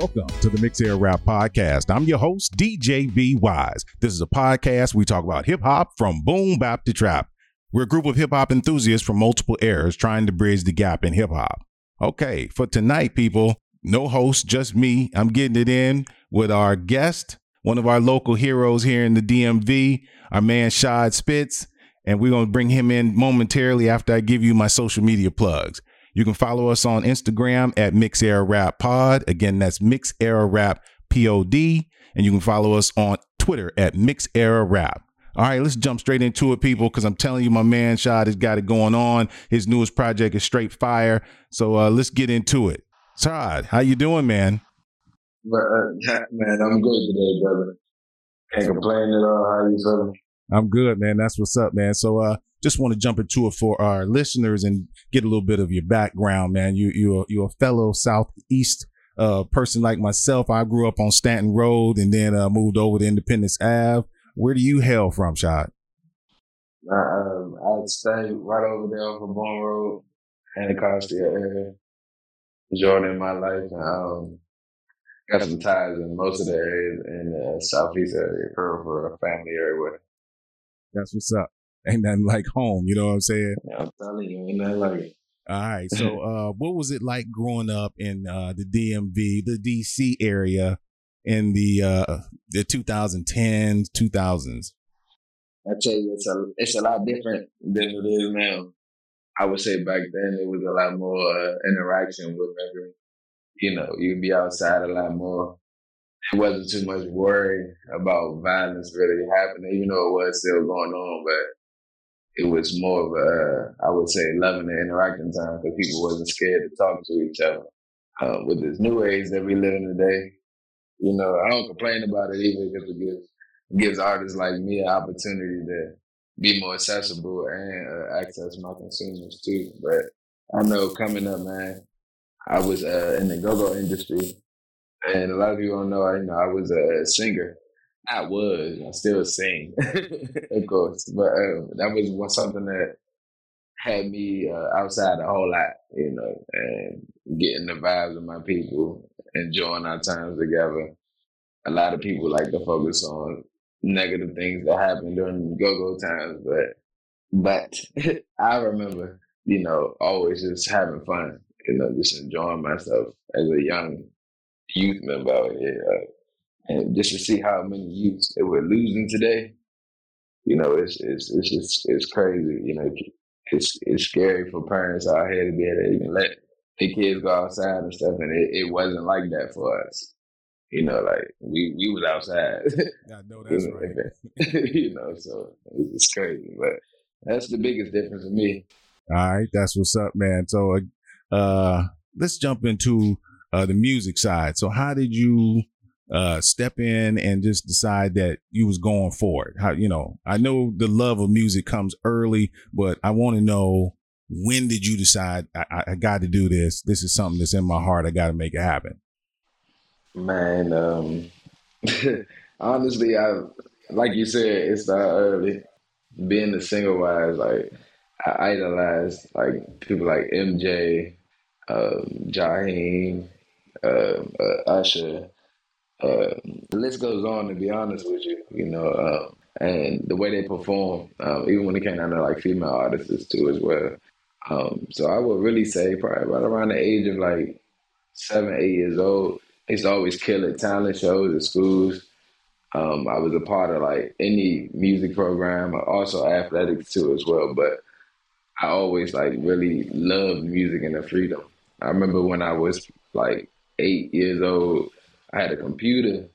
Welcome to the Mix Era Rap Podcast. I'm your host, DJ B Wise. This is a podcast we talk about hip hop from boom bap to trap. We're a group of hip hop enthusiasts from multiple eras trying to bridge the gap in hip hop. Okay, for tonight, people, no host, just me. I'm getting it in with our guest, one of our local heroes here in the DMV, our man Shad Spits, and we're going to bring him in momentarily after I give you my social media plugs. You can follow us on Instagram at Mix Era Rap Pod. Again, that's Mix Era Rap Pod. And you can follow us on Twitter at Mix Era Rap. All right, let's jump straight into it, people, because I'm telling you, my man Shad has got it going on. His newest project is straight fire. So uh, let's get into it. Todd, how you doing, man? Uh, man, I'm good today, brother. Can't complain at all. How you feeling? I'm good, man. That's what's up, man. So uh, just want to jump into it for our listeners and get a little bit of your background, man. You you you're a fellow Southeast uh, person like myself. I grew up on Stanton Road and then uh, moved over to Independence Ave. Where do you hail from, Shad? Uh, um, I stay right over there on Bourne Road, Anacostia area. Enjoying my life. Um, got some ties in most of the areas in the southeast area for, for a family area. That's what's up ain't nothing like home. You know what I'm saying? Yeah, I'm telling you, ain't nothing like it. All right. So, uh, what was it like growing up in uh, the DMV, the DC area in the uh, the 2010s, 2000s? I tell you, it's a it's a lot different than it is now. I would say back then it was a lot more uh, interaction with everyone. You know, you'd be outside a lot more. It wasn't too much worry about violence really happening, even though it was still going on. But it was more of a, I would say, loving and interacting time because people wasn't scared to talk to each other. Uh, with this new age that we live in today, you know, I don't complain about it either because it gives, it gives artists like me an opportunity to be more accessible and uh, access my consumers too. But I know coming up, man, I was uh, in the go-go industry, and a lot of people don't know. You know, I was a singer I was. I still sing, of course, but uh, that was one, something that had me uh, outside a whole lot, you know, and getting the vibes of my people, enjoying our times together. A lot of people like to focus on negative things that happened during go-go times, but but I remember, you know, always just having fun, you know, just enjoying myself as a young youth member out here. Uh, and just to see how many youths that we're losing today, you know, it's it's it's just it's crazy. You know, it's it's scary for parents out here to be able to even let their kids go outside and stuff, and it, it wasn't like that for us. You know, like we we was outside. I know that's you know, right. you know, so it's crazy, but that's the biggest difference for me. All right, that's what's up, man. So, uh, let's jump into uh, the music side. So, how did you uh, step in and just decide that you was going for it? How, you know, I know the love of music comes early, but I want to know when did you decide I, I got to do this? This is something that's in my heart. I got to make it happen. Man, um, honestly, I like you said, it started early. Being the single wise, like I idolized like people like MJ, um, Jaheim, um, uh, Usher, uh, the list goes on. To be honest with you, you know, uh, and the way they perform, um, even when it came down to like female artists too as well. Um, so I would really say probably right around the age of like seven, eight years old, I used to always kill it talent shows at schools. Um, I was a part of like any music program, also athletics too as well. But I always like really loved music and the freedom. I remember when I was like eight years old, I had a computer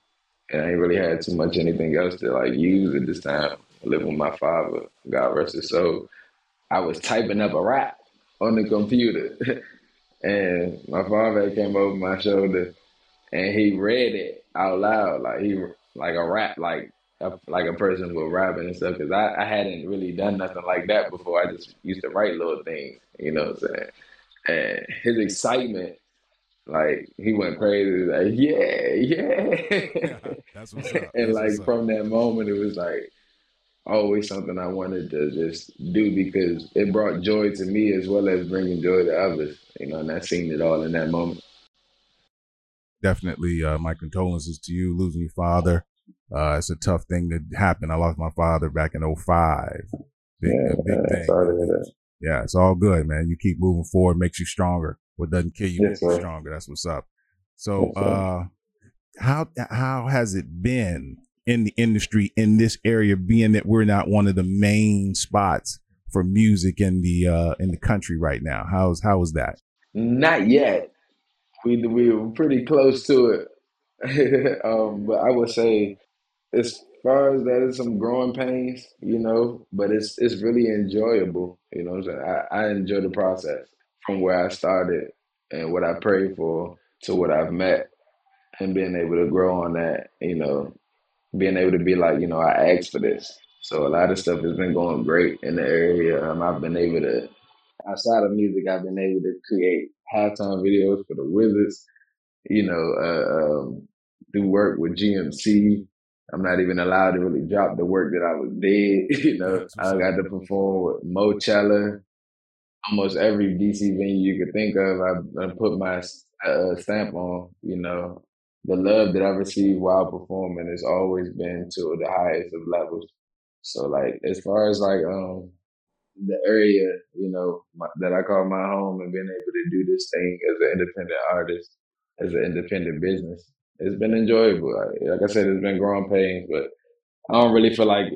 and I ain't really had too much anything else to like use at this time. I lived with my father, God rest his soul. I was typing up a rap on the computer. and my father came over my shoulder and he read it out loud, like he like a rap, like a, like a person was rapping and stuff. Cause I, I hadn't really done nothing like that before. I just used to write little things, you know what I'm saying? And his excitement like he went crazy, like yeah, yeah. That's what's up. and That's like what's up. from that moment, it was like always something I wanted to just do because it brought joy to me as well as bringing joy to others. You know, and I seen it all in that moment. definitely uh, my condolences to you losing your father. Uh, it's a tough thing to happen. I lost my father back in 05. Big, yeah, big sorry to hear that. Yeah, it's all good, man. You keep moving forward, makes you stronger. What doesn't kill you Yes, makes you stronger. That's what's up. So, Yes, uh, how how has it been in the industry in this area, being that we're not one of the main spots for music in the uh, in the country right now? How's how is that? Not yet. We we were pretty close to it, um, but I would say as far as that is some growing pains, you know, but it's it's really enjoyable. You know, what I'm saying I, I enjoy the process from where I started and what I prayed for to what I've met, and being able to grow on that. You know, being able to be like, you know, I asked for this. So a lot of stuff has been going great in the area. Um, I've been able to outside of music, I've been able to create halftime videos for the Wizards. You know, uh, um, do work with GMC. I'm not even allowed to really drop the work that I was did. You know, I got to perform with Mochella. Almost every DC venue you could think of, I, I put my uh, stamp on. You know, the love that I've received while performing has always been to the highest of levels. So, like, as far as like um the area, you know, my, that I call my home and being able to do this thing as an independent artist, as an independent business, it's been enjoyable. Like I said, it's been growing pains, but I don't really feel like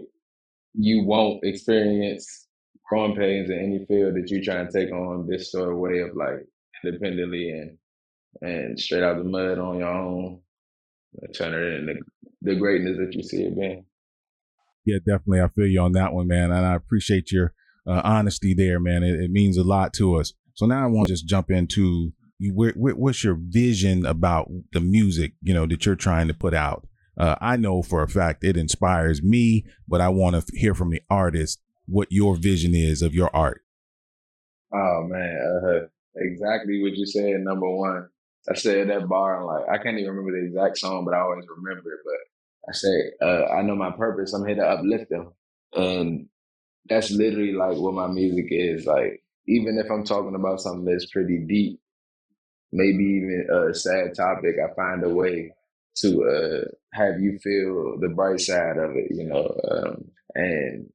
you won't experience growing pains in any field that you try and take on this sort of way of like independently and and straight out the mud on your own, turn it into the greatness that you see it being. Yeah, definitely. I feel you on that one, man, and I appreciate your uh, honesty there, man. It, it means a lot to us. So now I want to just jump into you. Where, where, what's your vision about the music, you know, that you're trying to put out? Uh, I know for a fact it inspires me, but I want to hear from the artist what your vision is of your art. Oh man, uh, exactly what you said. Number one, I said that bar and like I can't even remember the exact song, but I always remember it. But I say, uh, I know my purpose. I'm here to uplift them, and that's literally like what my music is. Like even if I'm talking about something that's pretty deep, maybe even a sad topic, I find a way to uh, have you feel the bright side of it. You know, um, and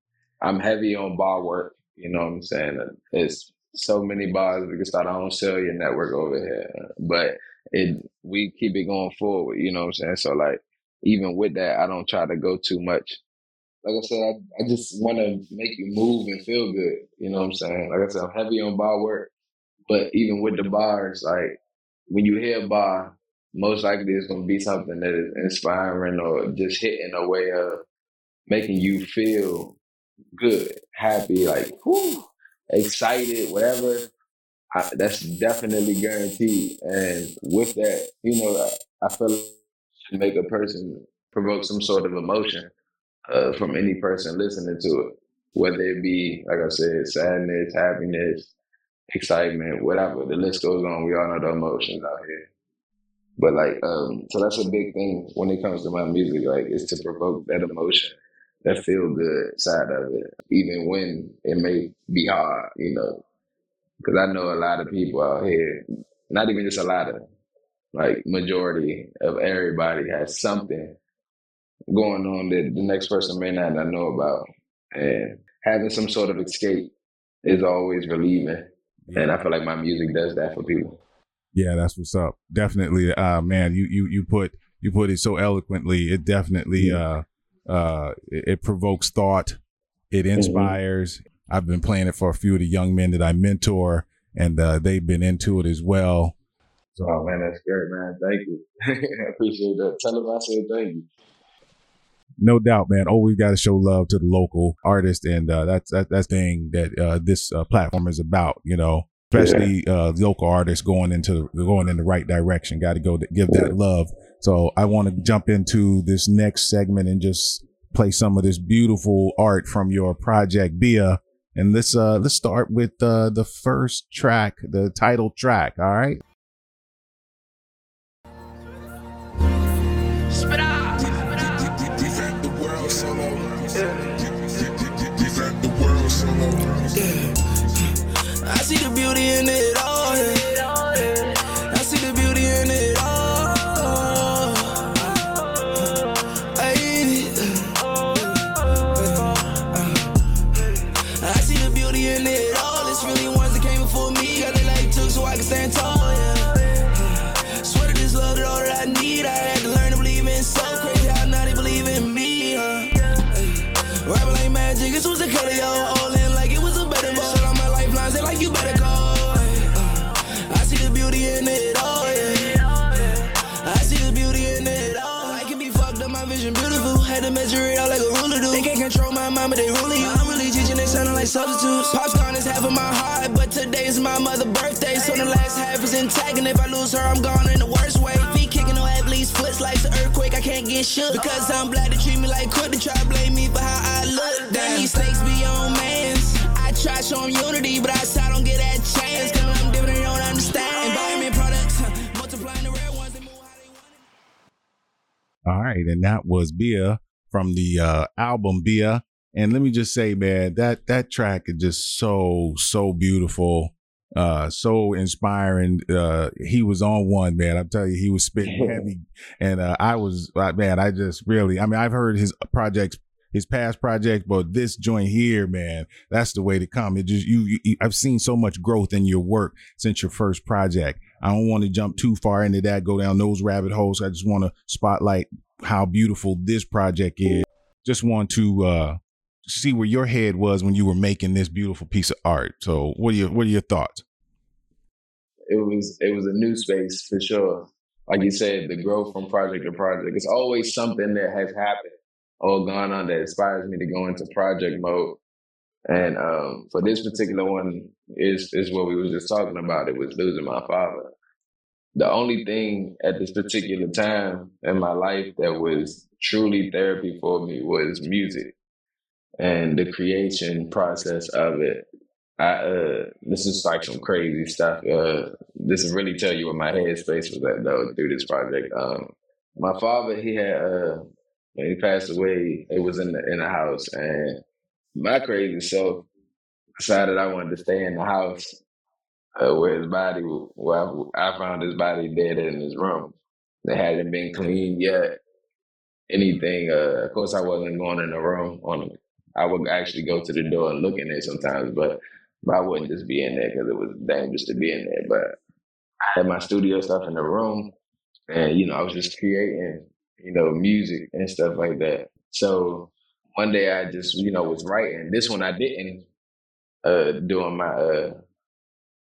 I'm heavy on bar work. You know what I'm saying? It's so many bars we can start our own cellular network over here, but it we keep it going forward. You know what I'm saying? So like even with that, I don't try to go too much. Like I said, I, I just want to make you move and feel good. You know what I'm saying? Like I said, I'm heavy on bar work, but even with the bars, like when you hear a bar, most likely it's going to be something that is inspiring or just hitting a way of making you feel good, happy, like whew, excited, whatever. I, that's definitely guaranteed. And with that, you know, I, I feel like make a person provoke some sort of emotion uh, from any person listening to it, whether it be, like I said, sadness, happiness, excitement, whatever. The list goes on. We all know the emotions out here. But like, um, so that's a big thing when it comes to my music. Like, is to provoke that emotion, that feel good side of it, even when it may be hard. You know, because I know a lot of people out here, not even just a lot of, like majority of everybody has something going on that the next person may not, know about. And having some sort of escape is always relieving. And I feel like my music does that for people. Yeah, that's what's up. Definitely, uh, man. You you you put you put it so eloquently. It definitely uh, uh, it, it provokes thought. It inspires. I've been playing it for a few of the young men that I mentor, and uh, they've been into it as well. So, oh man, that's great, man. Thank you. I appreciate that. Tell them I said thank you. No doubt, man. Always got to show love to the local artist, and uh, that's that, that's thing that uh, this uh, platform is about. You know, especially uh, local artists going into going in the right direction. Got to go to give that love. So I want to jump into this next segment and just play some of this beautiful art from your project, Bia. And let's uh let's start with uh the first track, the title track. All right. Had to measure it out like a ruler do. They can't control my mind, but they ruling you. I'm really teaching, they sounding like substitutes. Pop's gone is half of my heart, but today is my mother's birthday, so the last half is intact. And if I lose her, I'm gone in the worst way. Feet kicking on athlete's foot like an earthquake, I can't get shook. Because I'm glad to treat me like quit to try to blame me for how I look. Damn, these snakes be on mans. I try show them unity, but I I don't get that chance. All right, and that was Bia from the uh, album Bia. And let me just say, man, that that track is just so so beautiful, uh, so inspiring. Uh, he was on one, man. I'm telling you, he was spitting heavy, and uh, I was, man, I just really, I mean, I've heard his projects, his past projects, but this joint here, man, that's the way to come. It just you, you I've seen so much growth in your work since your first project. I don't want to jump too far into that, go down those rabbit holes. I just want to spotlight how beautiful this project is. Just want to uh see where your head was when you were making this beautiful piece of art. So, what are your what are your thoughts? it was it was a new space for sure. Like you said, the growth from project to project. It's always something that has happened or gone on that inspires me to go into project mode. And um, for this particular one, is is what we were just talking about. It was losing my father. The only thing at this particular time in my life that was truly therapy for me was music and the creation process of it. I uh this is like some crazy stuff. Uh this really tell you what my headspace was at though through this project. Um my father he had uh when he passed away, it was in the in the house and my crazy self decided I wanted to stay in the house uh, where his body where I, I found his body dead in his room. They hadn't been cleaned yet. Anything uh of course I wasn't going in the room on I would actually go to the door and look in there sometimes, but but I wouldn't just be in there because it was dangerous to be in there. But I had my studio stuff in the room, and you know, I was just creating, you know, music and stuff like that. So one day I just, you know, was writing. This one I didn't uh doing my uh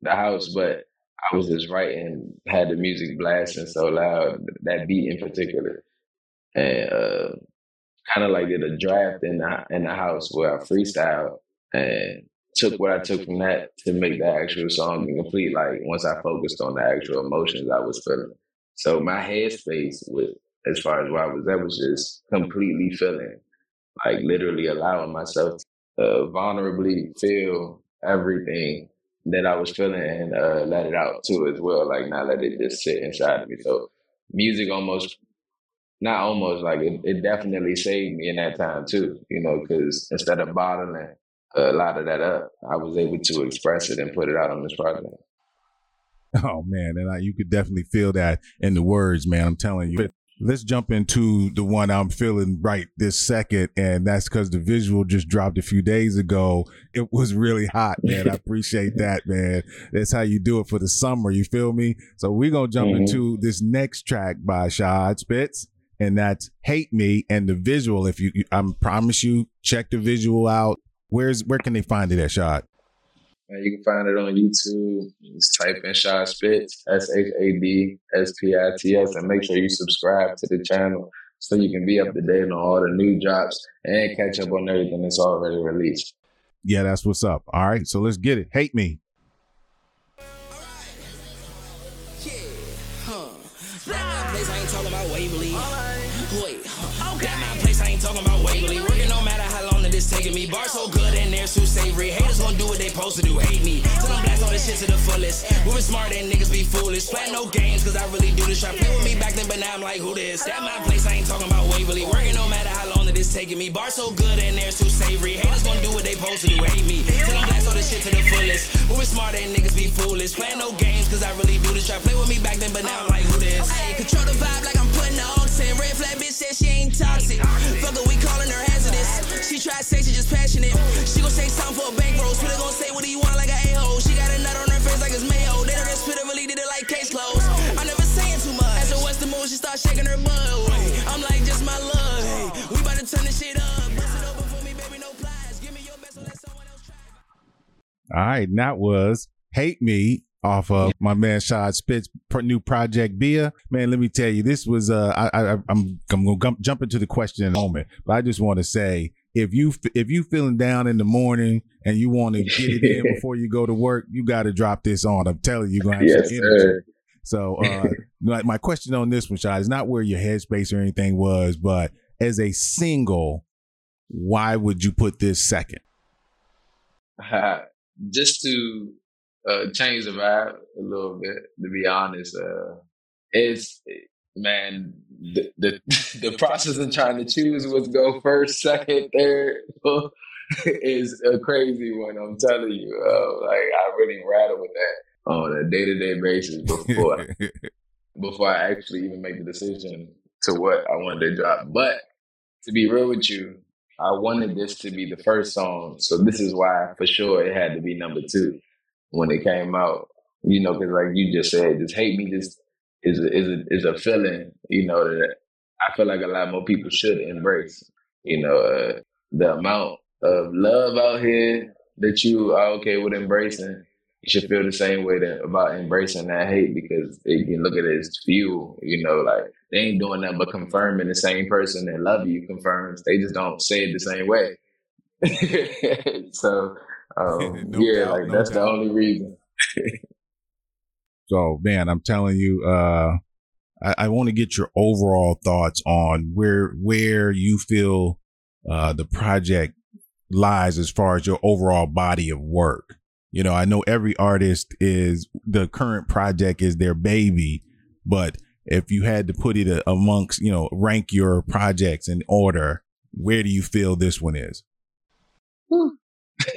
the house, but I was just writing, had the music blasting so loud, that beat in particular. And uh kind of like did a draft in the in the house where I freestyle and took what I took from that to make the actual song complete. Like once I focused on the actual emotions I was feeling. So my headspace with as far as where I was that was just completely feeling, like literally allowing myself to uh, vulnerably feel everything that I was feeling and uh, let it out too as well. Like not let it just sit inside of me. So music almost not almost like it, it definitely saved me in that time too, you know, because instead of bottling a lot of that up, I was able to express it and put it out on this project. Oh man, and I, you could definitely feel that in the words, man. I'm telling you. Let's jump into the one I'm feeling right this second, and that's because the visual just dropped a few days ago. It was really hot, man. I appreciate that, man. That's how you do it for the summer. You feel me? So we're gonna jump Mhm. into this next track by Shad Spits, and that's "Hate Me." And the visual, if you, you I promise you, check the visual out. Where's where can they find it at Shad? And you can find it on YouTube. Just type in Shad Spits, S H A D S P I T S, and make sure you subscribe to the channel so you can be up to date on all the new drops and catch up on everything that's already released. Yeah, that's what's up. All right, so let's get it. Hate me. That my place, I ain't talking about Waverly. Wait, huh. That my place, I ain't talking about Waverly. Working no matter how long that it's taking me. Bars so good and they're too savory. Haters gonna do what they supposed to do, hate me. Till I'm blast all this shit to the fullest. Moving smart and niggas be foolish. Playing no games, cause I really do this. Try play with me back then, but now I'm like, who this? That my place, I ain't talking about Waverly. Working no matter how long that it's taking me. Bars so good and they're too savory. Haters gonna do what they supposed to do, hate me. Till I'm blast all this shit to the fullest. Moving smart and niggas be foolish. Playing no games, cause I really do this. Try play with me back then, but now I'm like, who this? Control the vibe like I'm the. Red flag bitch said she ain't toxic. Fuck we calling her hazardous. She say she just passionate. She gon' say something for a bankroll. Spitter gon' say what do you want like a a-hole. She got a nut on her face like it's mayo. They know that really did it like case closed. I'm never saying too much. As the Western move, she start shaking her butt. I'm like just my love. We about to turn this shit up. All right, and that was Hate Me off of my man Shad Spits new project Bia. Man, let me tell you, this was uh I, I I'm I'm gonna jump into the question in a moment, but I just want to say if you if you feeling down in the morning and you want to get it in before you go to work, you got to drop this on. I'm telling you, you're gonna have yes, some energy. Sir. So, uh, like my question on this one, Shad, is not where your headspace or anything was, but as a single, why would you put this second? just to uh, change the vibe a little bit. To be honest, uh, it's man the, the the process of trying to choose what's go first, second, third is a crazy one. I'm telling you, uh, like I really rattle with that on a day to day basis before before I actually even make the decision to what I wanted to drop. But to be real with you, I wanted this to be the first song, so this is why for sure it had to be number two when it came out. You know, because like you just said, just hate me just is a, is a, is a feeling. You know that I feel like a lot more people should embrace. You know, uh, the amount of love out here that you are okay with embracing. You should feel the same way that, about embracing that hate because you look at it as fuel. You know, like they ain't doing nothing but confirming the same person that love you confirms. They just don't say it the same way. so um, no yeah, doubt, like no that's doubt. the only reason. so man, I'm telling you, uh, I, I want to get your overall thoughts on where where you feel uh, the project lies as far as your overall body of work. You know, I know every artist is the current project is their baby, but if you had to put it amongst, you know, rank your projects in order, where do you feel this one is?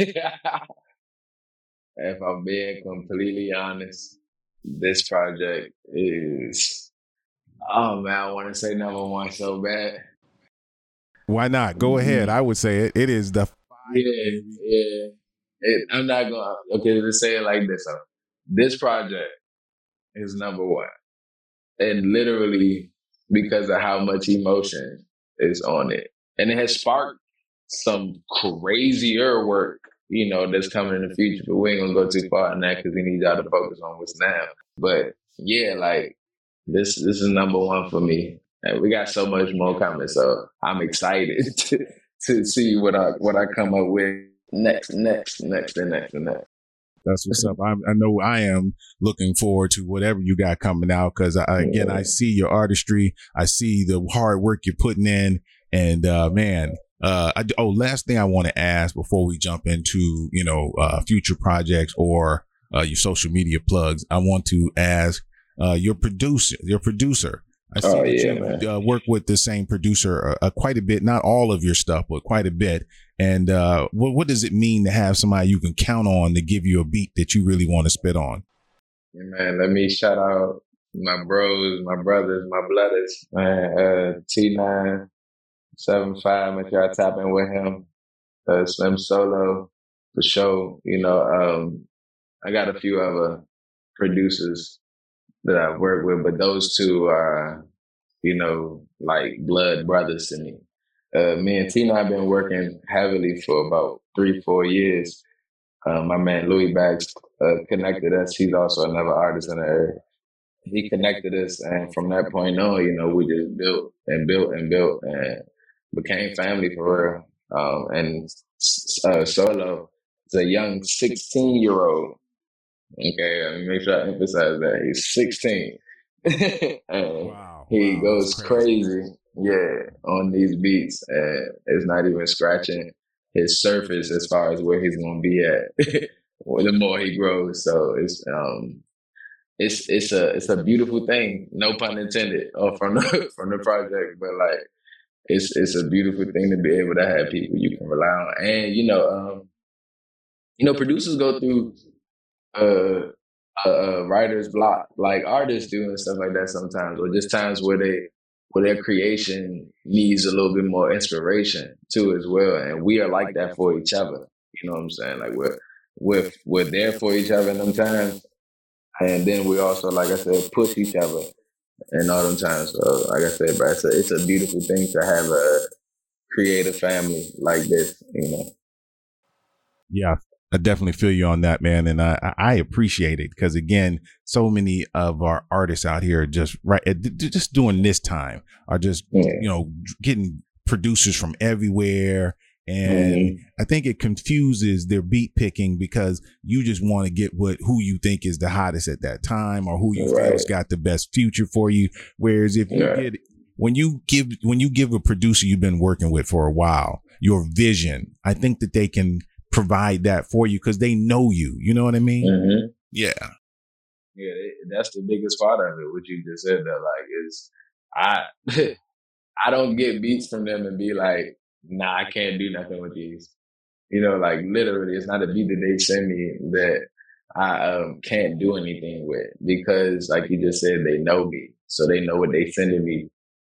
if I'm being completely honest, this project is, oh man, I want to say number one so bad. Why not? Go ahead. Mm-hmm. I would say it. It is the. Yeah, yeah. It, I'm not going. to Okay, let's say it like this. This project is number one and literally because of how much emotion is on it. And it has sparked some crazier work, you know, that's coming in the future. But we ain't gonna go too far in that because we need y'all to focus on what's now. But yeah, like this this is number one for me. And we got so much more coming. So I'm excited to, to see what I what I come up with next, next, next, and next, and next. That's what's up. I, I know I am looking forward to whatever you got coming out because again, I see your artistry. I see the hard work you're putting in, and uh, man, uh, I, oh, last thing I want to ask before we jump into you know uh, future projects or uh, your social media plugs, I want to ask uh, your producer, your producer. I see oh, that yeah, you uh, work with the same producer uh, quite a bit, not all of your stuff, but quite a bit. And uh, what what does it mean to have somebody you can count on to give you a beat that you really want to spit on? Man, let me shout out my bros, my brothers, my brothers, man. Uh, T nine seven five. Make I tap in with him. Uh, Slim Solo for sure. You know, um, I got a few other producers that I've worked with, but those two are, you know, like blood brothers to me. Uh, me and Tina have been working heavily for about three, four years. Uh, my man Louis Bags uh, connected us. He's also another artist in the area. He connected us, and from that point on, you know, we just built and built and built and became family for real. Um, and uh, Solo is a young 16 year old Okay, I make sure I emphasize that he's 16. and wow, he wow, goes crazy. crazy. yeah, on these beats, and it's not even scratching his surface as far as where he's gonna be at. the more he grows, so it's um, it's it's a it's a beautiful thing. No pun intended, or from the from the project, but like it's it's a beautiful thing to be able to have people you can rely on, and you know, um, you know, producers go through a, a, writer's block like artists do and stuff like that sometimes, or just times where they where their creation needs a little bit more inspiration too as well. And we are like that for each other. You know what I'm saying? Like we're we're we're there for each other in them times. And then we also, like I said, push each other in all them times. So like I said, bro, it's a, it's a beautiful thing to have a creative family like this, you know. Yeah, I definitely feel you on that, man, and I I appreciate it because again, so many of our artists out here just right eh, just doing this time are just yeah. you know getting producers from everywhere and mm-hmm. I think it confuses their beat picking because you just want to get what who you think is the hottest at that time or who you right. feel's got the best future for you. Whereas if you get when you give when you give a producer you've been working with for a while your vision, I think that they can provide that for you because they know you. You know what I mean? Mm-hmm. Yeah. Yeah, that's the biggest part of it. What you just said that like is I I don't get beats from them and be like, nah, I can't do nothing with these. You know, like literally, it's not a beat that they send me that I um, can't do anything with because, like you just said, they know me, so they know what they sending me.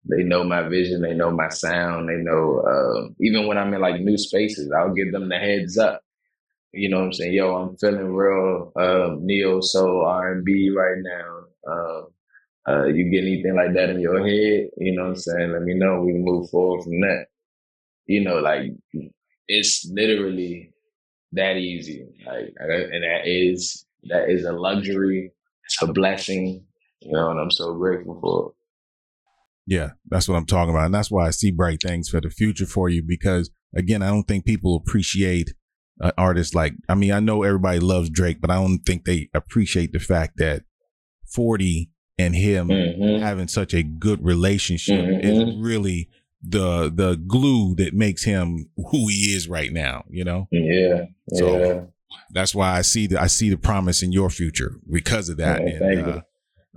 They know my vision, they know my sound, they know. Uh, even when I'm in like new spaces, I'll give them the heads up. You know what I'm saying? Yo, I'm feeling real uh, neo soul R and B right now. Uh, uh, you get anything like that in your head? You know what I'm saying? Let me know. We move forward from that you know, like it's literally that easy. Like, and that is that is a luxury. It's a blessing, you know, and I'm so grateful for. Yeah, that's what I'm talking about, and that's why I see bright things for the future for you. Because again, I don't think people appreciate an artist like. I mean, I know everybody loves Drake, but I don't think they appreciate the fact that 40 and him mm-hmm. having such a good relationship mm-hmm. is really the the glue that makes him who he is right now. You know. Yeah. So yeah. that's why I see the I see the promise in your future because of that. Yeah, and, uh,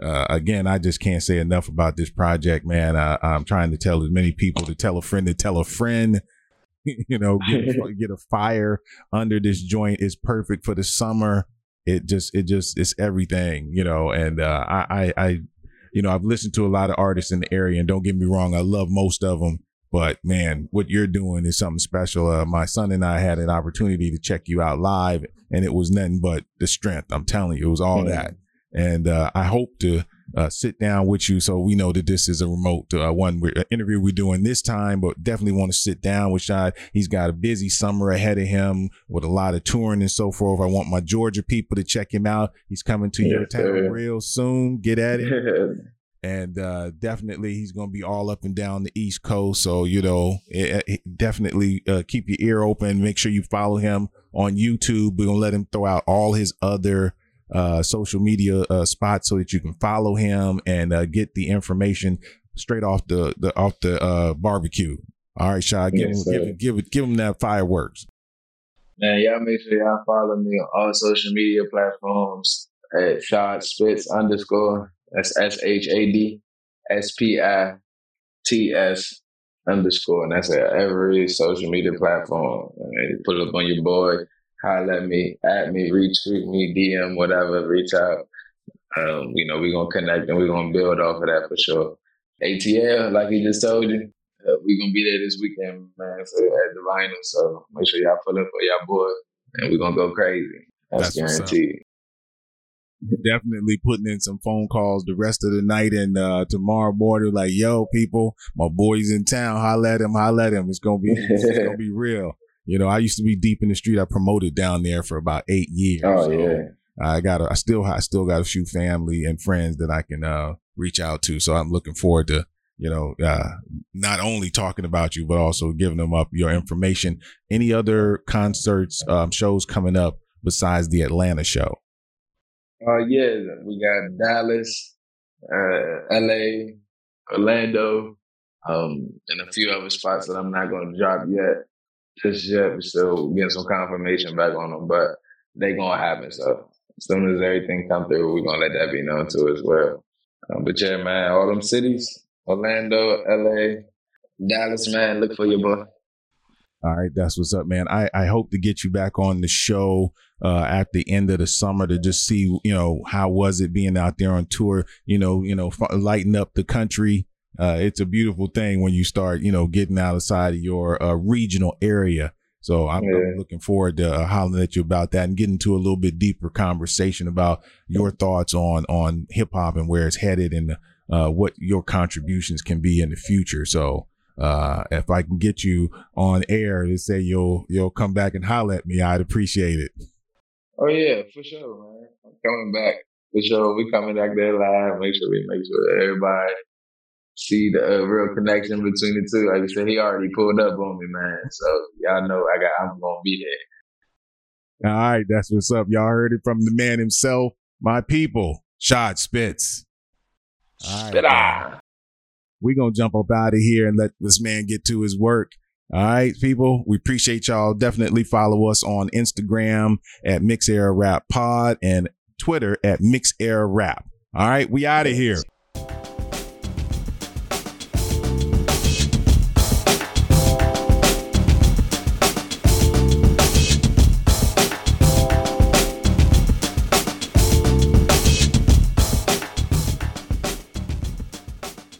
uh, again, I just can't say enough about this project, man. I, I'm trying to tell as many people to tell a friend to tell a friend. you know, get, get a fire under this joint is perfect for the summer. It just, it just, it's everything, you know. And uh, I, I, I you know, I've listened to a lot of artists in the area, and don't get me wrong, I love most of them. But man, what you're doing is something special. Uh, my son and I had an opportunity to check you out live, and it was nothing but the strength. I'm telling you, it was all mm-hmm. that. And uh, I hope to uh, sit down with you so we know that this is a remote uh, one uh, interview we're doing this time, but definitely want to sit down with Shad. He's got a busy summer ahead of him with a lot of touring and so forth. I want my Georgia people to check him out. He's coming to yes, your town sir. real soon. Get at it. and uh, definitely he's going to be all up and down the East Coast. So you know, it, it definitely uh, keep your ear open. Make sure you follow him on YouTube. We're gonna let him throw out all his other uh, social media uh, spots so that you can follow him and uh, get the information straight off the, the off the uh, barbecue. All right, Shad, give, yes, him, give, him, give, give him that fireworks. Man, y'all make sure y'all follow me on all social media platforms at Shad Spits underscore. That's S H A D S P I T S underscore. And that's at every social media platform. I mean, put it up on your boy holler at me, at me, retweet me, DM, whatever, reach out. Um, you know, we're gonna connect and we're gonna build off of that for sure. ATL, like he just told you, uh, we're gonna be there this weekend, man, so at the vinyl. So make sure y'all pull up for y'all boy and we're gonna go crazy. That's, That's guaranteed. Definitely putting in some phone calls the rest of the night and uh, tomorrow morning, like, yo, people, my boy's in town. Holla at him, holla at him. It's gonna be it's gonna be real. You know, I used to be deep in the street. I promoted down there for about eight years. Oh so yeah. I got a, I still I still got a few family and friends that I can uh, reach out to. So I'm looking forward to you know uh, not only talking about you but also giving them up your information. Any other concerts um, shows coming up besides the Atlanta show? Uh yeah, we got Dallas, uh, L.A., Orlando, um, and a few other spots that I'm not going to drop yet just yet. Still getting some confirmation back on them, but they gonna happen. So as soon as everything come through, we're gonna let that be known too as well. Um, but yeah, man, all them cities, Orlando, LA, Dallas, man, look for your boy. All right, that's what's up, man. I, I hope to get you back on the show uh, at the end of the summer to just see, you know, how was it being out there on tour, you know, you know, lighting up the country, uh, it's a beautiful thing when you start, you know, getting outside of your uh, regional area. So I'm, yeah. I'm looking forward to uh, hollering at you about that and getting to a little bit deeper conversation about your thoughts on on hip hop and where it's headed and uh, what your contributions can be in the future. So uh, if I can get you on air to say you'll you'll come back and holler at me, I'd appreciate it. Oh yeah, for sure, man. I'm coming back for sure. We coming back there live. Make sure we make sure everybody see the uh, real connection between the two. Like I said, he already pulled up on me, man. So y'all know I got. I'm gonna be there. All right, that's what's up. Y'all heard it from the man himself, my people, Shad Spits. All right, we gonna jump up out of here and let this man get to his work. All right, people, we appreciate y'all. Definitely follow us on Instagram at Mix Era Rap Pod and Twitter at Mix Era Rap. All right, we out of here.